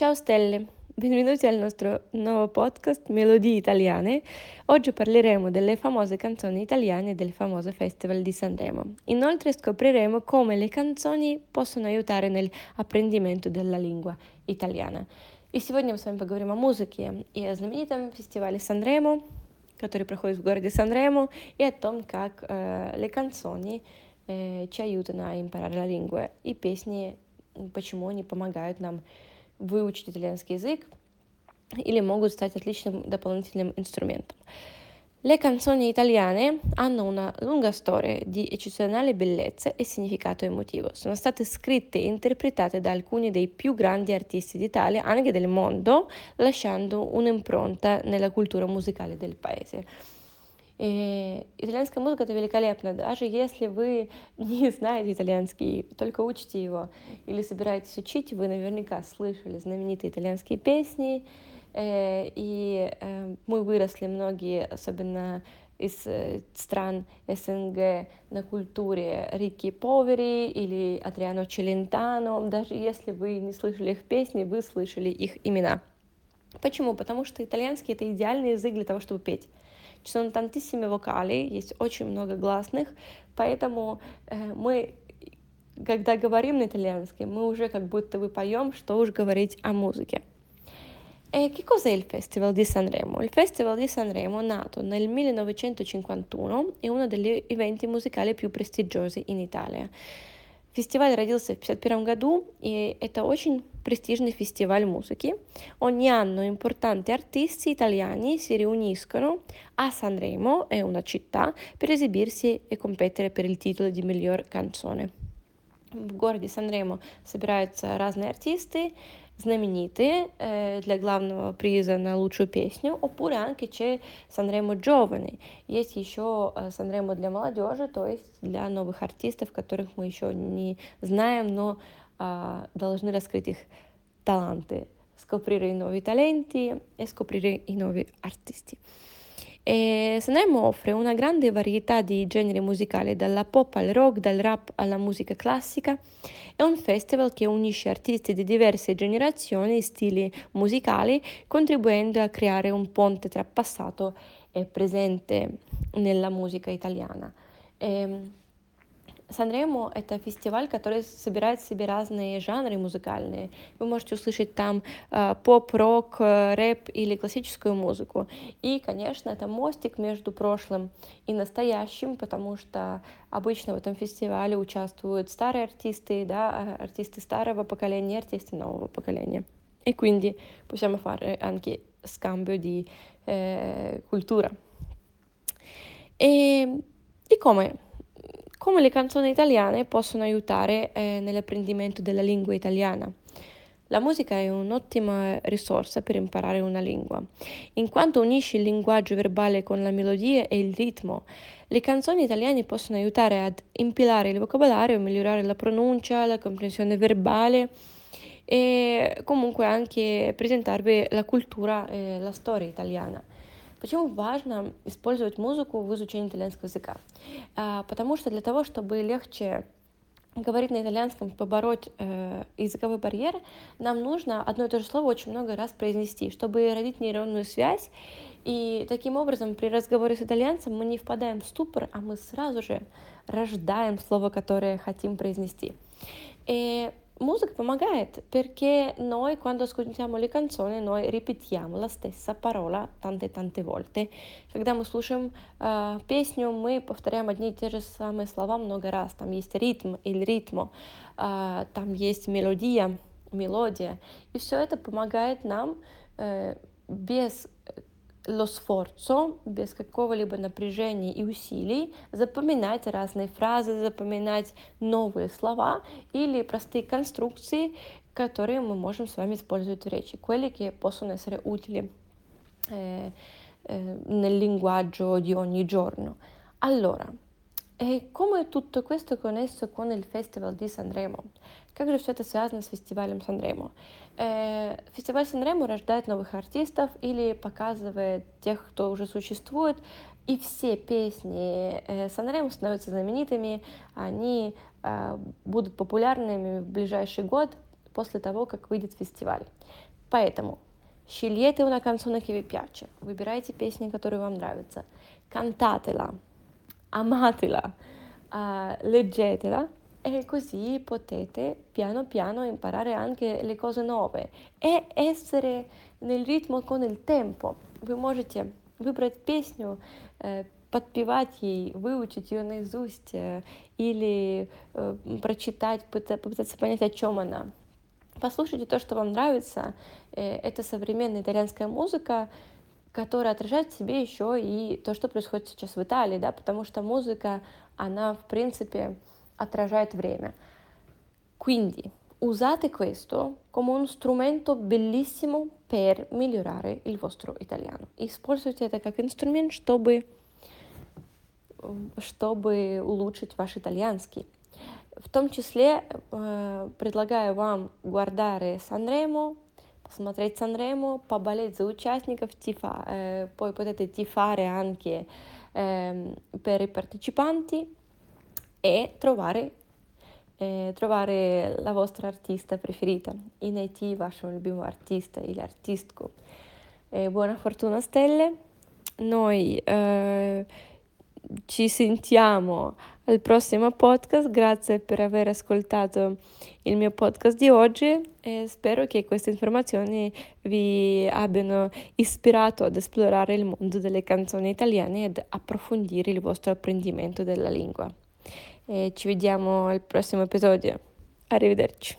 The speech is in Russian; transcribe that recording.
Ciao stelle, benvenuti al nostro nuovo podcast Melodie Italiane. Oggi parleremo delle famose canzoni italiane del famoso Festival di Sanremo. Inoltre scopriremo come le canzoni possono aiutare nell'apprendimento della lingua italiana. И сегодня мы с вами поговорим о музыке и о знаменитом фестивале Санремо, который проходит в городе Санремо, и о том, как э, le canzoni э, ci aiutano a imparare la lingua, и песни, почему они помогают нам выучить итальянский язык или могут стать отличным дополнительным инструментом. Le canzoni italiane hanno una lunga storia di eccezionale bellezza e significato emotivo. Sono state scritte e interpretate da alcuni dei più grandi artisti d'Italia, anche del mondo, lasciando un'impronta nella cultura musicale del paese. И итальянская музыка это великолепно. Даже если вы не знаете итальянский, только учите его или собираетесь учить, вы наверняка слышали знаменитые итальянские песни. И мы выросли многие, особенно из стран СНГ на культуре Рики Повери или Адриано Челентано. Даже если вы не слышали их песни, вы слышали их имена. Почему? Потому что итальянский — это идеальный язык для того, чтобы петь. Ci sono tantissime vocali, есть очень много гласных, поэтому э, мы, когда говорим на итальянском, мы уже как будто бы поем, что уж говорить о музыке. E che cos'è il Festival di Sanremo? Il Festival di Sanremo, nato nel 1951, è uno degli eventi musicali più prestigiosi in Italia. Фестиваль родился в 1951 году, и это очень prestigioso festival musica. Ogni anno importanti artisti italiani si riuniscono a Sanremo, è una città, per esibirsi e competere per il titolo di miglior canzone. В городе Санремо собираются разные артисты, знаменитые э, для главного приза на лучшую песню, oppure anche c'è Санремо Giovane. Есть еще э, Санремо для молодежи, то есть для новых артистов, которых мы еще не знаем, но э, должны раскрыть их таланты, scoprire i nuovi talenti e scoprire i nuovi artisti. E Sanremo offre una grande varietà di generi musicali, dalla pop al rock, dal rap alla musica classica. È un festival che unisce artisti di diverse generazioni e stili musicali, contribuendo a creare un ponte tra passato e presente nella musica italiana. E Санремо — это фестиваль, который собирает в себе разные жанры музыкальные. Вы можете услышать там э, поп, рок, э, рэп или классическую музыку. И, конечно, это мостик между прошлым и настоящим, потому что обычно в этом фестивале участвуют старые артисты, да, артисты старого поколения, артисты нового поколения. E quindi possiamo fare anche scambio di eh, cultura. E, e come? Come le canzoni italiane possono aiutare eh, nell'apprendimento della lingua italiana. La musica è un'ottima risorsa per imparare una lingua, in quanto unisce il linguaggio verbale con la melodia e il ritmo. Le canzoni italiane possono aiutare ad impilare il vocabolario, migliorare la pronuncia, la comprensione verbale e comunque anche presentarvi la cultura e la storia italiana. Почему важно использовать музыку в изучении итальянского языка? А, потому что для того, чтобы легче говорить на итальянском, побороть э, языковой барьер, нам нужно одно и то же слово очень много раз произнести, чтобы родить нейронную связь. И таким образом при разговоре с итальянцем мы не впадаем в ступор, а мы сразу же рождаем слово, которое хотим произнести. И musica помогает, perché noi quando ascoltiamo le canzoni noi ripetiamo la stessa parola tante tante volte. Когда мы слушаем э, песню, мы повторяем одни и те же самые слова много раз. Там есть ритм или ритмо, э, там есть мелодия, мелодия. И все это помогает нам э, без lo sforzo, без какого-либо напряжения и усилий, запоминать разные фразы, запоминать новые слова или простые конструкции, которые мы можем с вами использовать в речи. Quelli che possono essere utili eh, eh, nel linguaggio di ogni giorno. Allora, e come tutto questo è connesso con il Festival di Sanremo? Как же все это связано с фестивалем Санремо? Э, фестиваль Санремо рождает новых артистов или показывает тех, кто уже существует, и все песни э, Санремо становятся знаменитыми, они э, будут популярными в ближайший год, после того, как выйдет фестиваль. Поэтому scegliete una canzone che vi выбирайте песни, которые вам нравятся, cantatela, amatela, leggetela e così potete piano piano imparare anche le cose nuove e essere nel ritmo con il tempo. Вы можете выбрать песню, подпевать ей, выучить ее наизусть или прочитать, попытаться понять, о чем она. Послушайте то, что вам нравится. Это современная итальянская музыка, которая отражает в себе еще и то, что происходит сейчас в Италии, да, потому что музыка, она, в принципе, attrae время. Quindi usate questo come uno strumento bellissimo per migliorare il vostro italiano. Используйте это как инструмент, чтобы, чтобы улучшить ваш итальянский. В том числе э, предлагаю вам guardare Sanremo, посмотреть Sanremo, поболеть за участников, тифа, э, poi potete tifare anche eh, per i partecipanti e trovare, eh, trovare la vostra artista preferita. In IT вашего любимого артиста или артистку. Eh, buona fortuna stelle. Noi eh, ci sentiamo al prossimo podcast. Grazie per aver ascoltato il mio podcast di oggi e spero che queste informazioni vi abbiano ispirato ad esplorare il mondo delle canzoni italiane ed approfondire il vostro apprendimento della lingua. e ci vediamo al prossimo episodio. Arrivederci.